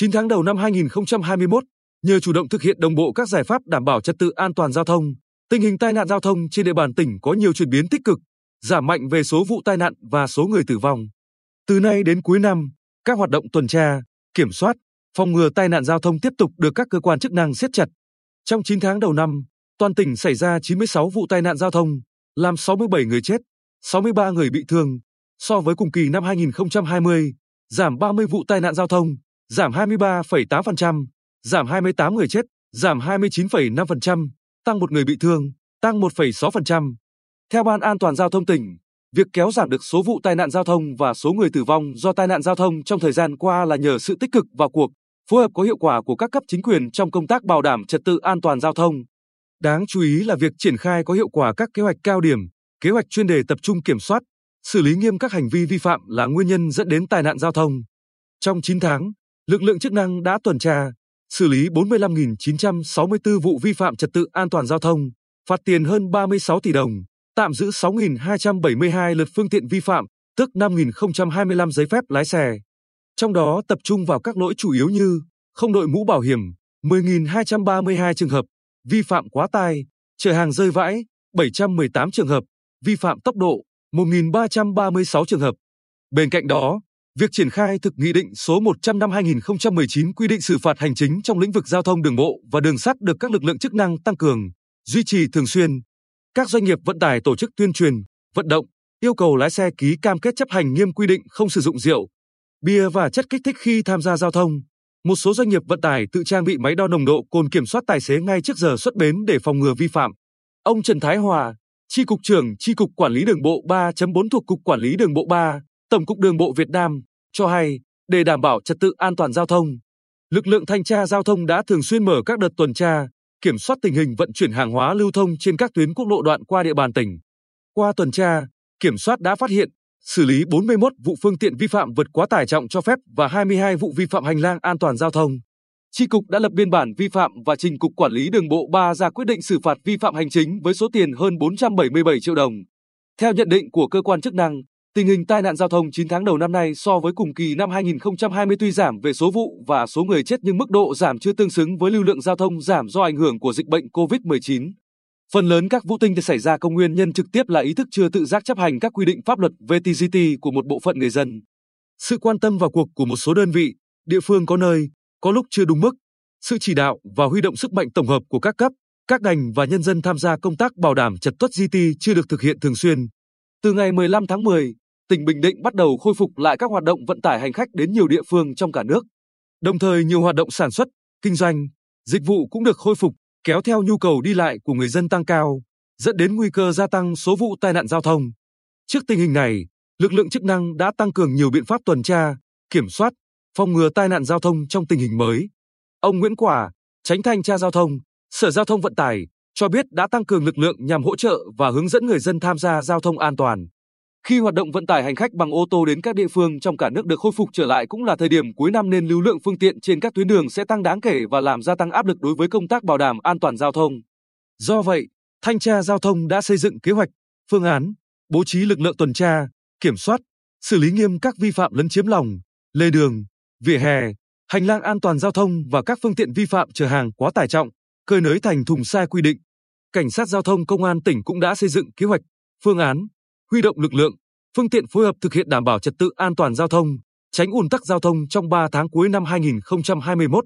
9 tháng đầu năm 2021, nhờ chủ động thực hiện đồng bộ các giải pháp đảm bảo trật tự an toàn giao thông, tình hình tai nạn giao thông trên địa bàn tỉnh có nhiều chuyển biến tích cực, giảm mạnh về số vụ tai nạn và số người tử vong. Từ nay đến cuối năm, các hoạt động tuần tra, kiểm soát, phòng ngừa tai nạn giao thông tiếp tục được các cơ quan chức năng siết chặt. Trong 9 tháng đầu năm, toàn tỉnh xảy ra 96 vụ tai nạn giao thông, làm 67 người chết, 63 người bị thương. So với cùng kỳ năm 2020, giảm 30 vụ tai nạn giao thông, giảm 23,8%, giảm 28 người chết, giảm 29,5%, tăng một người bị thương, tăng 1,6%. Theo Ban An toàn giao thông tỉnh, việc kéo giảm được số vụ tai nạn giao thông và số người tử vong do tai nạn giao thông trong thời gian qua là nhờ sự tích cực vào cuộc, phối hợp có hiệu quả của các cấp chính quyền trong công tác bảo đảm trật tự an toàn giao thông. Đáng chú ý là việc triển khai có hiệu quả các kế hoạch cao điểm, kế hoạch chuyên đề tập trung kiểm soát, xử lý nghiêm các hành vi vi phạm là nguyên nhân dẫn đến tai nạn giao thông. Trong 9 tháng, lực lượng chức năng đã tuần tra, xử lý 45.964 vụ vi phạm trật tự an toàn giao thông, phạt tiền hơn 36 tỷ đồng, tạm giữ 6.272 lượt phương tiện vi phạm, tức 5.025 giấy phép lái xe. Trong đó tập trung vào các lỗi chủ yếu như không đội mũ bảo hiểm, 10.232 trường hợp, vi phạm quá tải, chở hàng rơi vãi, 718 trường hợp, vi phạm tốc độ, 1.336 trường hợp. Bên cạnh đó, việc triển khai thực nghị định số 100 năm 2019 quy định xử phạt hành chính trong lĩnh vực giao thông đường bộ và đường sắt được các lực lượng chức năng tăng cường, duy trì thường xuyên. Các doanh nghiệp vận tải tổ chức tuyên truyền, vận động, yêu cầu lái xe ký cam kết chấp hành nghiêm quy định không sử dụng rượu, bia và chất kích thích khi tham gia giao thông. Một số doanh nghiệp vận tải tự trang bị máy đo nồng độ cồn kiểm soát tài xế ngay trước giờ xuất bến để phòng ngừa vi phạm. Ông Trần Thái Hòa, Tri cục trưởng Tri cục Quản lý Đường bộ 3.4 thuộc Cục Quản lý Đường bộ 3, Tổng cục Đường bộ Việt Nam cho hay, để đảm bảo trật tự an toàn giao thông, lực lượng thanh tra giao thông đã thường xuyên mở các đợt tuần tra, kiểm soát tình hình vận chuyển hàng hóa lưu thông trên các tuyến quốc lộ đoạn qua địa bàn tỉnh. Qua tuần tra, kiểm soát đã phát hiện, xử lý 41 vụ phương tiện vi phạm vượt quá tải trọng cho phép và 22 vụ vi phạm hành lang an toàn giao thông. Tri cục đã lập biên bản vi phạm và trình Cục Quản lý Đường bộ 3 ra quyết định xử phạt vi phạm hành chính với số tiền hơn 477 triệu đồng. Theo nhận định của cơ quan chức năng, tình hình tai nạn giao thông 9 tháng đầu năm nay so với cùng kỳ năm 2020 tuy giảm về số vụ và số người chết nhưng mức độ giảm chưa tương xứng với lưu lượng giao thông giảm do ảnh hưởng của dịch bệnh COVID-19. Phần lớn các vụ tinh xảy ra công nguyên nhân trực tiếp là ý thức chưa tự giác chấp hành các quy định pháp luật về TGT của một bộ phận người dân. Sự quan tâm vào cuộc của một số đơn vị, địa phương có nơi, có lúc chưa đúng mức. Sự chỉ đạo và huy động sức mạnh tổng hợp của các cấp, các ngành và nhân dân tham gia công tác bảo đảm trật tuất GT chưa được thực hiện thường xuyên. Từ ngày 15 tháng 10, tỉnh Bình Định bắt đầu khôi phục lại các hoạt động vận tải hành khách đến nhiều địa phương trong cả nước. Đồng thời nhiều hoạt động sản xuất, kinh doanh, dịch vụ cũng được khôi phục, kéo theo nhu cầu đi lại của người dân tăng cao, dẫn đến nguy cơ gia tăng số vụ tai nạn giao thông. Trước tình hình này, lực lượng chức năng đã tăng cường nhiều biện pháp tuần tra, kiểm soát, phòng ngừa tai nạn giao thông trong tình hình mới. Ông Nguyễn Quả, tránh thanh tra giao thông, Sở Giao thông Vận tải, cho biết đã tăng cường lực lượng nhằm hỗ trợ và hướng dẫn người dân tham gia giao thông an toàn. Khi hoạt động vận tải hành khách bằng ô tô đến các địa phương trong cả nước được khôi phục trở lại cũng là thời điểm cuối năm nên lưu lượng phương tiện trên các tuyến đường sẽ tăng đáng kể và làm gia tăng áp lực đối với công tác bảo đảm an toàn giao thông. Do vậy, Thanh tra giao thông đã xây dựng kế hoạch, phương án, bố trí lực lượng tuần tra, kiểm soát, xử lý nghiêm các vi phạm lấn chiếm lòng, lề đường, vỉa hè, hành lang an toàn giao thông và các phương tiện vi phạm chở hàng quá tải trọng, cơi nới thành thùng sai quy định. Cảnh sát giao thông công an tỉnh cũng đã xây dựng kế hoạch, phương án, huy động lực lượng, phương tiện phối hợp thực hiện đảm bảo trật tự an toàn giao thông, tránh ùn tắc giao thông trong 3 tháng cuối năm 2021.